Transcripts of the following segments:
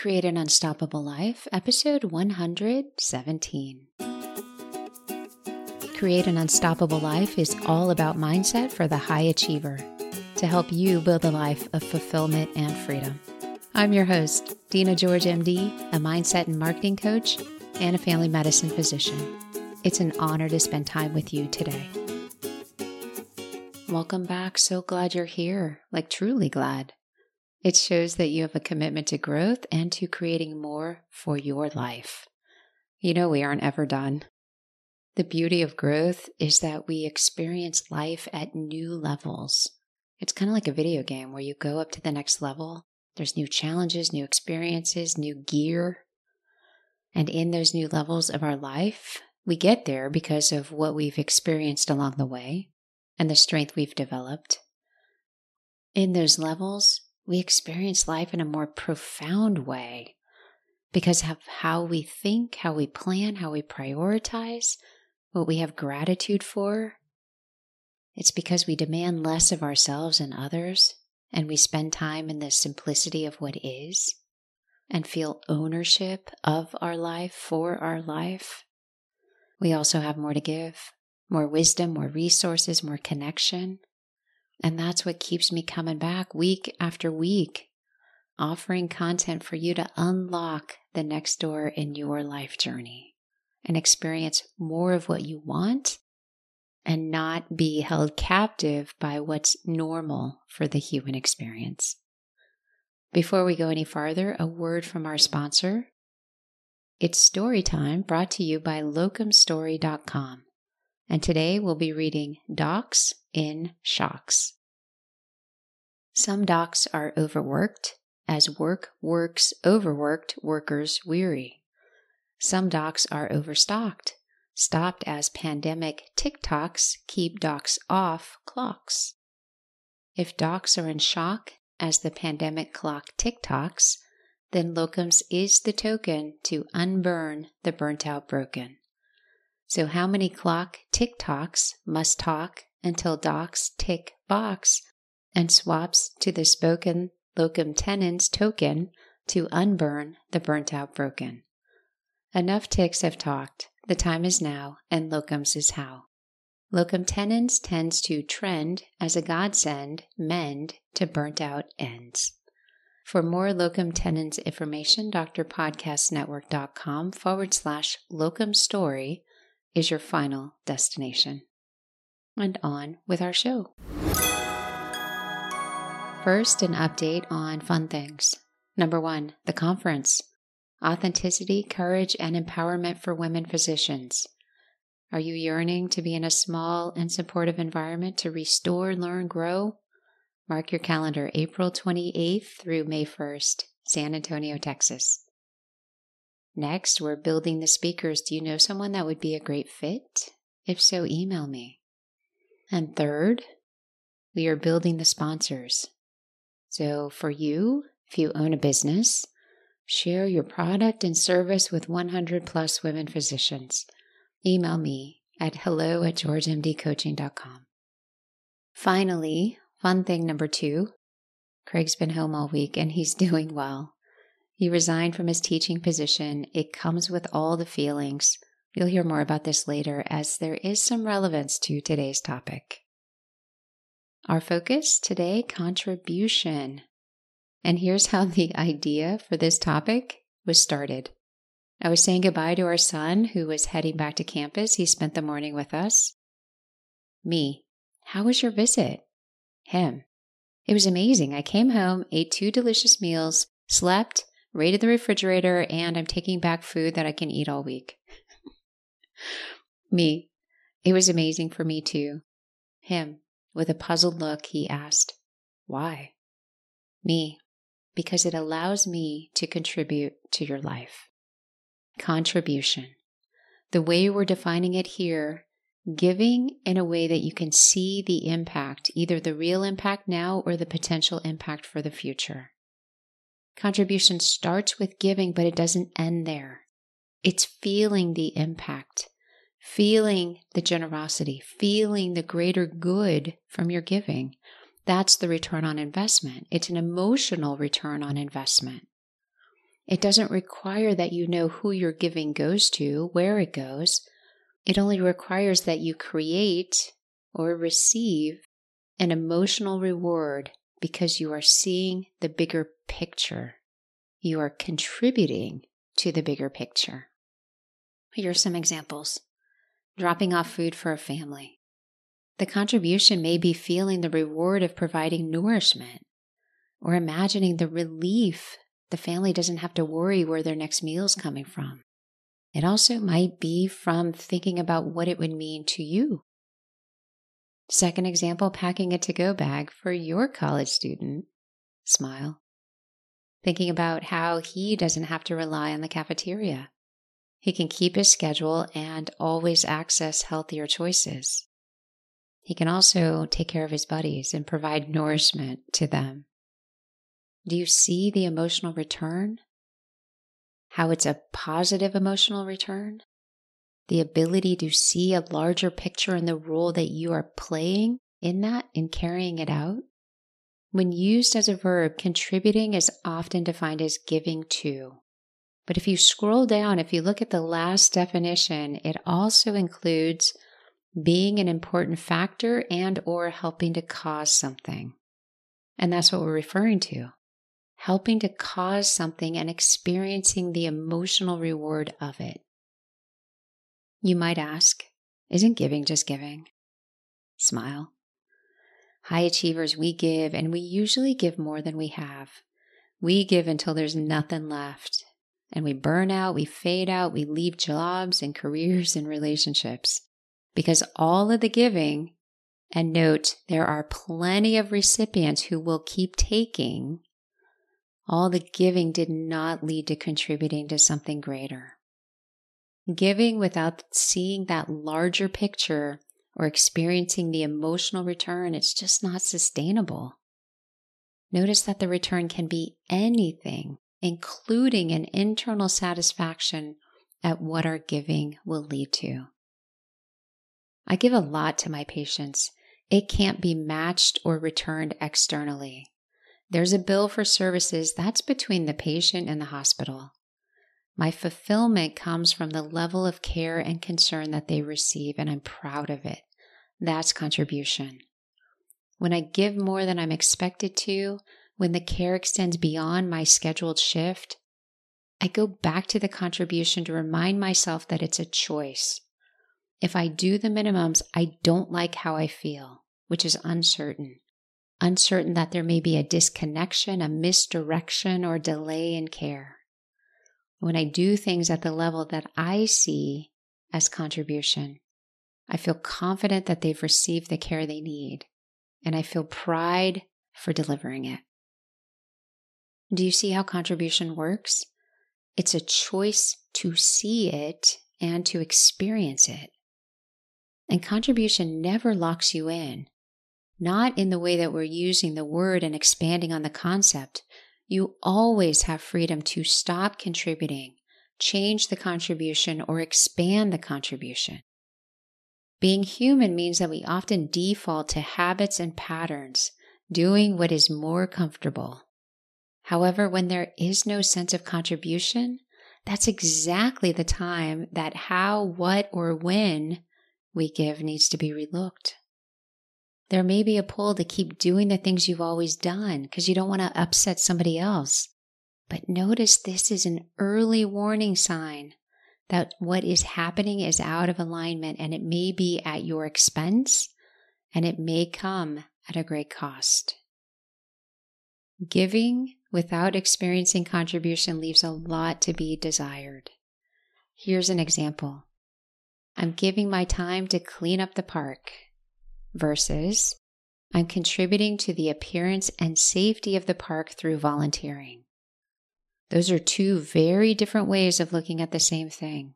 Create an Unstoppable Life, episode 117. Create an Unstoppable Life is all about mindset for the high achiever to help you build a life of fulfillment and freedom. I'm your host, Dina George, MD, a mindset and marketing coach and a family medicine physician. It's an honor to spend time with you today. Welcome back. So glad you're here, like truly glad. It shows that you have a commitment to growth and to creating more for your life. You know, we aren't ever done. The beauty of growth is that we experience life at new levels. It's kind of like a video game where you go up to the next level. There's new challenges, new experiences, new gear. And in those new levels of our life, we get there because of what we've experienced along the way and the strength we've developed. In those levels, we experience life in a more profound way because of how we think, how we plan, how we prioritize, what we have gratitude for. It's because we demand less of ourselves and others, and we spend time in the simplicity of what is and feel ownership of our life for our life. We also have more to give more wisdom, more resources, more connection. And that's what keeps me coming back week after week, offering content for you to unlock the next door in your life journey and experience more of what you want and not be held captive by what's normal for the human experience. Before we go any farther, a word from our sponsor. It's story time brought to you by locumstory.com. And today we'll be reading Docs in Shocks. Some docs are overworked, as work works overworked workers weary. Some docs are overstocked, stopped as pandemic TikToks keep docs off clocks. If docs are in shock as the pandemic clock TikToks, then locums is the token to unburn the burnt out broken. So, how many clock tick tocks must talk until docs tick box and swaps to the spoken locum tenens token to unburn the burnt out broken. Enough ticks have talked. The time is now, and locums is how. Locum tenens tends to trend as a godsend, mend to burnt out ends. For more locum tenens information, drpodcastnetwork.com forward slash locum story is your final destination. And on with our show. First, an update on fun things. Number one, the conference Authenticity, Courage, and Empowerment for Women Physicians. Are you yearning to be in a small and supportive environment to restore, learn, grow? Mark your calendar April 28th through May 1st, San Antonio, Texas. Next, we're building the speakers. Do you know someone that would be a great fit? If so, email me. And third, we are building the sponsors. So, for you, if you own a business, share your product and service with 100 plus women physicians. Email me at hello at georgemdcoaching.com. Finally, fun thing number two Craig's been home all week and he's doing well. He resigned from his teaching position. It comes with all the feelings. You'll hear more about this later as there is some relevance to today's topic. Our focus today contribution. And here's how the idea for this topic was started. I was saying goodbye to our son who was heading back to campus. He spent the morning with us. Me, how was your visit? Him, it was amazing. I came home, ate two delicious meals, slept, raided the refrigerator, and I'm taking back food that I can eat all week. me, it was amazing for me too. Him, with a puzzled look, he asked, Why? Me, because it allows me to contribute to your life. Contribution. The way we're defining it here, giving in a way that you can see the impact, either the real impact now or the potential impact for the future. Contribution starts with giving, but it doesn't end there. It's feeling the impact, feeling the generosity, feeling the greater good from your giving. That's the return on investment. It's an emotional return on investment. It doesn't require that you know who your giving goes to, where it goes. It only requires that you create or receive an emotional reward because you are seeing the bigger picture. You are contributing to the bigger picture. Here are some examples dropping off food for a family. The contribution may be feeling the reward of providing nourishment or imagining the relief the family doesn't have to worry where their next meal is coming from. It also might be from thinking about what it would mean to you. Second example, packing a to go bag for your college student. Smile. Thinking about how he doesn't have to rely on the cafeteria. He can keep his schedule and always access healthier choices. He can also take care of his buddies and provide nourishment to them. Do you see the emotional return? How it's a positive emotional return? The ability to see a larger picture in the role that you are playing in that and carrying it out? When used as a verb, contributing is often defined as giving to. But if you scroll down, if you look at the last definition, it also includes being an important factor and or helping to cause something. And that's what we're referring to helping to cause something and experiencing the emotional reward of it. You might ask, isn't giving just giving? Smile. High achievers, we give, and we usually give more than we have. We give until there's nothing left. And we burn out, we fade out, we leave jobs and careers and relationships. Because all of the giving, and note there are plenty of recipients who will keep taking, all the giving did not lead to contributing to something greater. Giving without seeing that larger picture or experiencing the emotional return, it's just not sustainable. Notice that the return can be anything, including an internal satisfaction at what our giving will lead to. I give a lot to my patients. It can't be matched or returned externally. There's a bill for services that's between the patient and the hospital. My fulfillment comes from the level of care and concern that they receive, and I'm proud of it. That's contribution. When I give more than I'm expected to, when the care extends beyond my scheduled shift, I go back to the contribution to remind myself that it's a choice. If I do the minimums, I don't like how I feel, which is uncertain uncertain that there may be a disconnection, a misdirection, or delay in care. When I do things at the level that I see as contribution, I feel confident that they've received the care they need, and I feel pride for delivering it. Do you see how contribution works? It's a choice to see it and to experience it. And contribution never locks you in not in the way that we're using the word and expanding on the concept. You always have freedom to stop contributing, change the contribution, or expand the contribution. Being human means that we often default to habits and patterns, doing what is more comfortable. However, when there is no sense of contribution, that's exactly the time that how, what, or when we give needs to be relooked. There may be a pull to keep doing the things you've always done because you don't want to upset somebody else. But notice this is an early warning sign that what is happening is out of alignment and it may be at your expense and it may come at a great cost. Giving without experiencing contribution leaves a lot to be desired. Here's an example I'm giving my time to clean up the park versus I'm contributing to the appearance and safety of the park through volunteering. Those are two very different ways of looking at the same thing.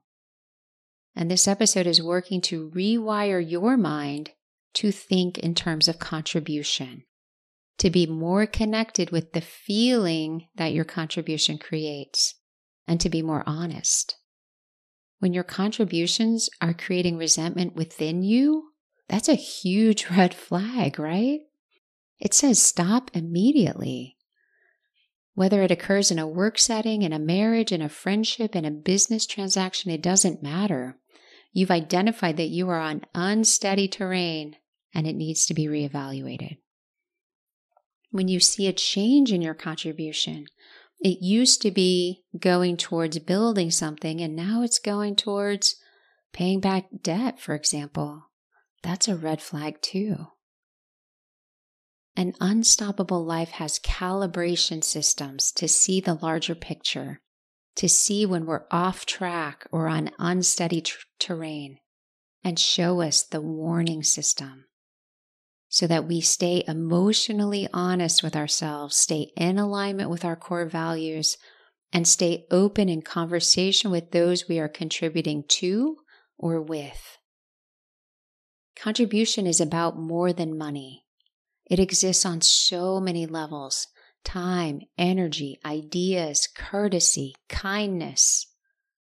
And this episode is working to rewire your mind to think in terms of contribution, to be more connected with the feeling that your contribution creates, and to be more honest. When your contributions are creating resentment within you, that's a huge red flag, right? It says stop immediately. Whether it occurs in a work setting, in a marriage, in a friendship, in a business transaction, it doesn't matter. You've identified that you are on unsteady terrain and it needs to be reevaluated. When you see a change in your contribution, it used to be going towards building something and now it's going towards paying back debt, for example. That's a red flag too. An unstoppable life has calibration systems to see the larger picture, to see when we're off track or on unsteady terrain, and show us the warning system so that we stay emotionally honest with ourselves, stay in alignment with our core values, and stay open in conversation with those we are contributing to or with. Contribution is about more than money. It exists on so many levels time, energy, ideas, courtesy, kindness,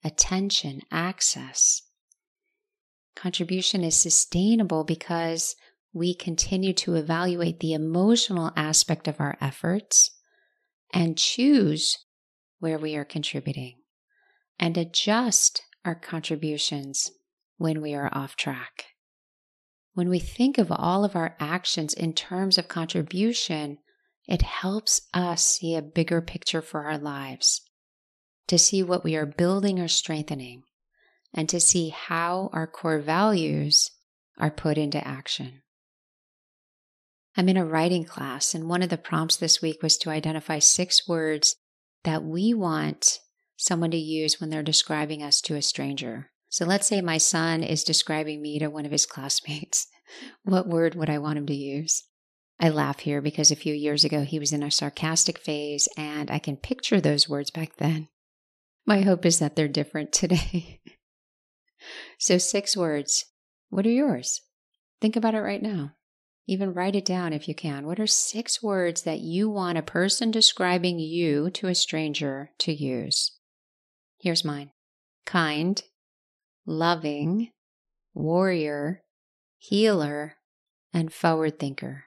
attention, access. Contribution is sustainable because we continue to evaluate the emotional aspect of our efforts and choose where we are contributing and adjust our contributions when we are off track. When we think of all of our actions in terms of contribution, it helps us see a bigger picture for our lives, to see what we are building or strengthening, and to see how our core values are put into action. I'm in a writing class, and one of the prompts this week was to identify six words that we want someone to use when they're describing us to a stranger. So let's say my son is describing me to one of his classmates. what word would I want him to use? I laugh here because a few years ago he was in a sarcastic phase and I can picture those words back then. My hope is that they're different today. so, six words. What are yours? Think about it right now. Even write it down if you can. What are six words that you want a person describing you to a stranger to use? Here's mine kind, loving, warrior, healer, and forward thinker.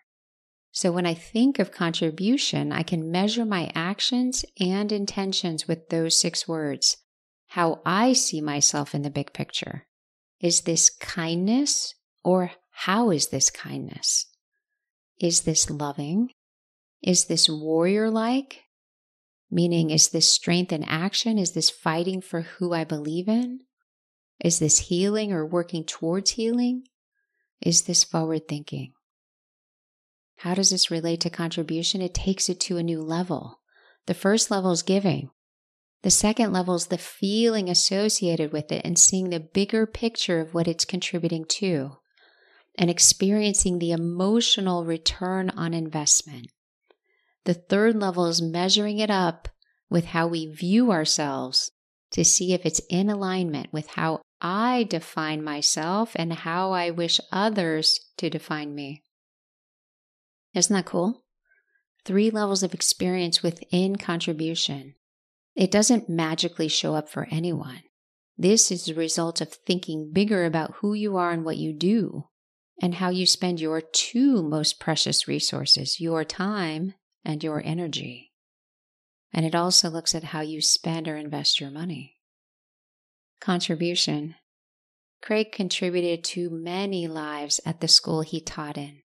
So when I think of contribution, I can measure my actions and intentions with those six words. How I see myself in the big picture. Is this kindness or how is this kindness? Is this loving? Is this warrior like? Meaning, is this strength in action? Is this fighting for who I believe in? Is this healing or working towards healing? Is this forward thinking? How does this relate to contribution? It takes it to a new level. The first level is giving. The second level is the feeling associated with it and seeing the bigger picture of what it's contributing to and experiencing the emotional return on investment. The third level is measuring it up with how we view ourselves to see if it's in alignment with how I define myself and how I wish others to define me. Isn't that cool? Three levels of experience within contribution. It doesn't magically show up for anyone. This is the result of thinking bigger about who you are and what you do, and how you spend your two most precious resources, your time and your energy. And it also looks at how you spend or invest your money. Contribution. Craig contributed to many lives at the school he taught in.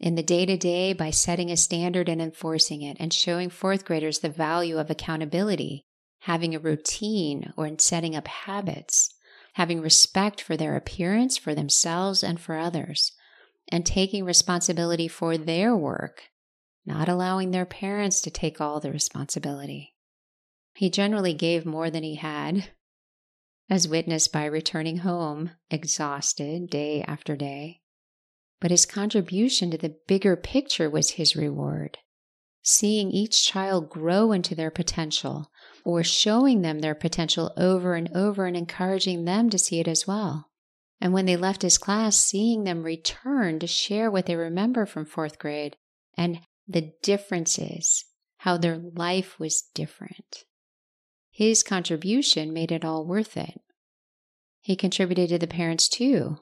In the day to day, by setting a standard and enforcing it, and showing fourth graders the value of accountability, having a routine, or in setting up habits, having respect for their appearance, for themselves, and for others, and taking responsibility for their work, not allowing their parents to take all the responsibility. He generally gave more than he had, as witnessed by returning home exhausted day after day. But his contribution to the bigger picture was his reward. Seeing each child grow into their potential, or showing them their potential over and over and encouraging them to see it as well. And when they left his class, seeing them return to share what they remember from fourth grade and the differences, how their life was different. His contribution made it all worth it. He contributed to the parents too,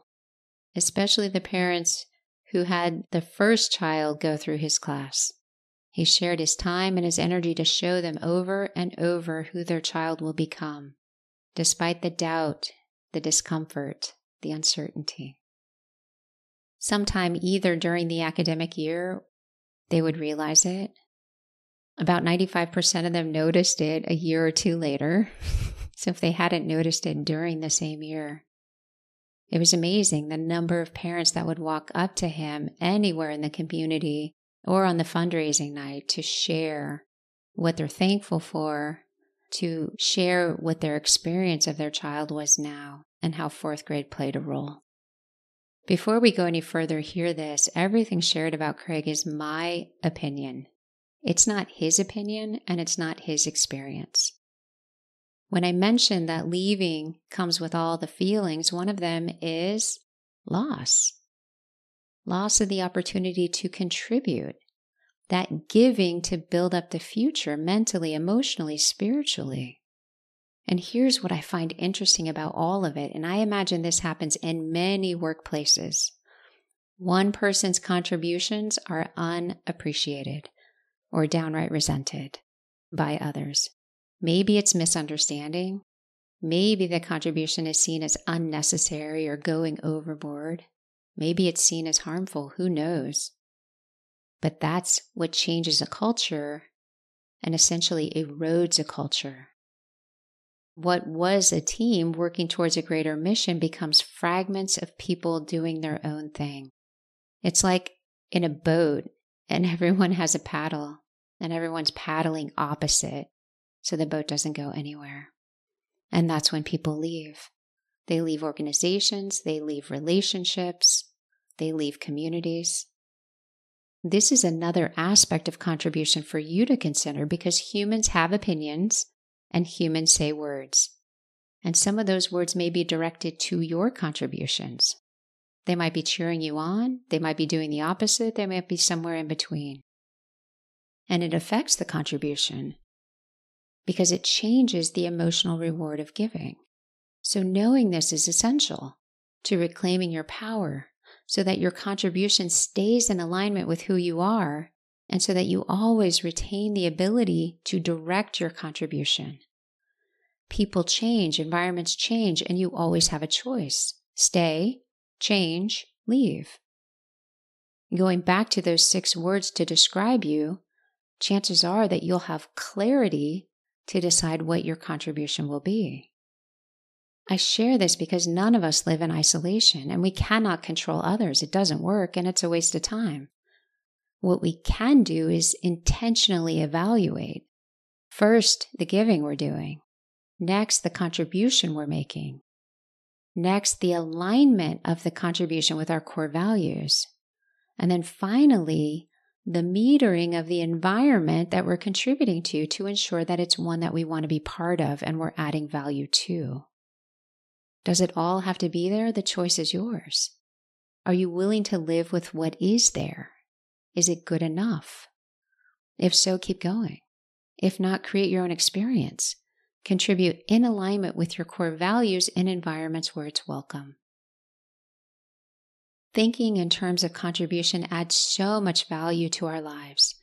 especially the parents who had the first child go through his class. He shared his time and his energy to show them over and over who their child will become, despite the doubt, the discomfort, the uncertainty. Sometime either during the academic year, they would realize it. About 95% of them noticed it a year or two later. so if they hadn't noticed it during the same year, it was amazing the number of parents that would walk up to him anywhere in the community or on the fundraising night to share what they're thankful for, to share what their experience of their child was now, and how fourth grade played a role. Before we go any further, hear this everything shared about Craig is my opinion. It's not his opinion and it's not his experience. When I mentioned that leaving comes with all the feelings, one of them is loss loss of the opportunity to contribute, that giving to build up the future mentally, emotionally, spiritually. And here's what I find interesting about all of it, and I imagine this happens in many workplaces. One person's contributions are unappreciated or downright resented by others. Maybe it's misunderstanding. Maybe the contribution is seen as unnecessary or going overboard. Maybe it's seen as harmful, who knows? But that's what changes a culture and essentially erodes a culture. What was a team working towards a greater mission becomes fragments of people doing their own thing. It's like in a boat and everyone has a paddle and everyone's paddling opposite so the boat doesn't go anywhere. And that's when people leave. They leave organizations, they leave relationships, they leave communities. This is another aspect of contribution for you to consider because humans have opinions and humans say words. And some of those words may be directed to your contributions. They might be cheering you on, they might be doing the opposite, they might be somewhere in between. And it affects the contribution because it changes the emotional reward of giving. So, knowing this is essential to reclaiming your power so that your contribution stays in alignment with who you are and so that you always retain the ability to direct your contribution. People change, environments change, and you always have a choice stay, change, leave. Going back to those six words to describe you, chances are that you'll have clarity to decide what your contribution will be. I share this because none of us live in isolation and we cannot control others. It doesn't work and it's a waste of time. What we can do is intentionally evaluate first the giving we're doing, next the contribution we're making, next the alignment of the contribution with our core values, and then finally the metering of the environment that we're contributing to to ensure that it's one that we want to be part of and we're adding value to. Does it all have to be there? The choice is yours. Are you willing to live with what is there? Is it good enough? If so, keep going. If not, create your own experience. Contribute in alignment with your core values in environments where it's welcome. Thinking in terms of contribution adds so much value to our lives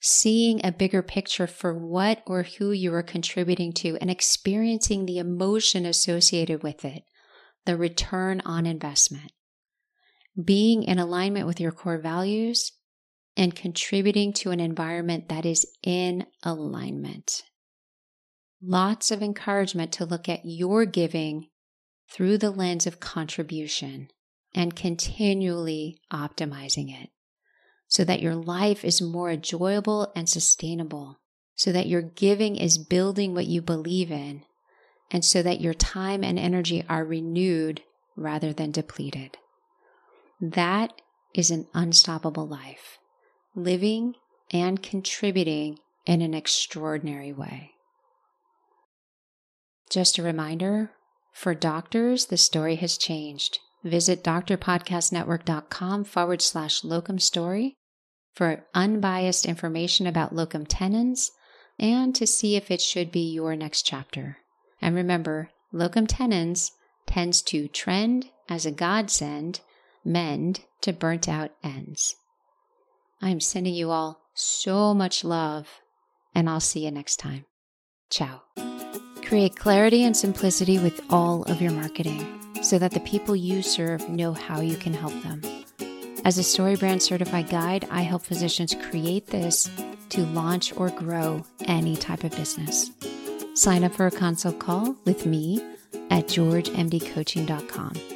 seeing a bigger picture for what or who you are contributing to and experiencing the emotion associated with it, the return on investment. Being in alignment with your core values and contributing to an environment that is in alignment. Lots of encouragement to look at your giving through the lens of contribution and continually optimizing it so that your life is more enjoyable and sustainable, so that your giving is building what you believe in, and so that your time and energy are renewed rather than depleted. That is an unstoppable life, living and contributing in an extraordinary way. Just a reminder for doctors, the story has changed. Visit drpodcastnetwork.com forward slash locum story for unbiased information about locum tenens and to see if it should be your next chapter. And remember, locum tenens tends to trend as a godsend, mend to burnt out ends. I am sending you all so much love, and I'll see you next time. Ciao. Create clarity and simplicity with all of your marketing so that the people you serve know how you can help them. As a StoryBrand certified guide, I help physicians create this to launch or grow any type of business. Sign up for a consult call with me at georgemdcoaching.com.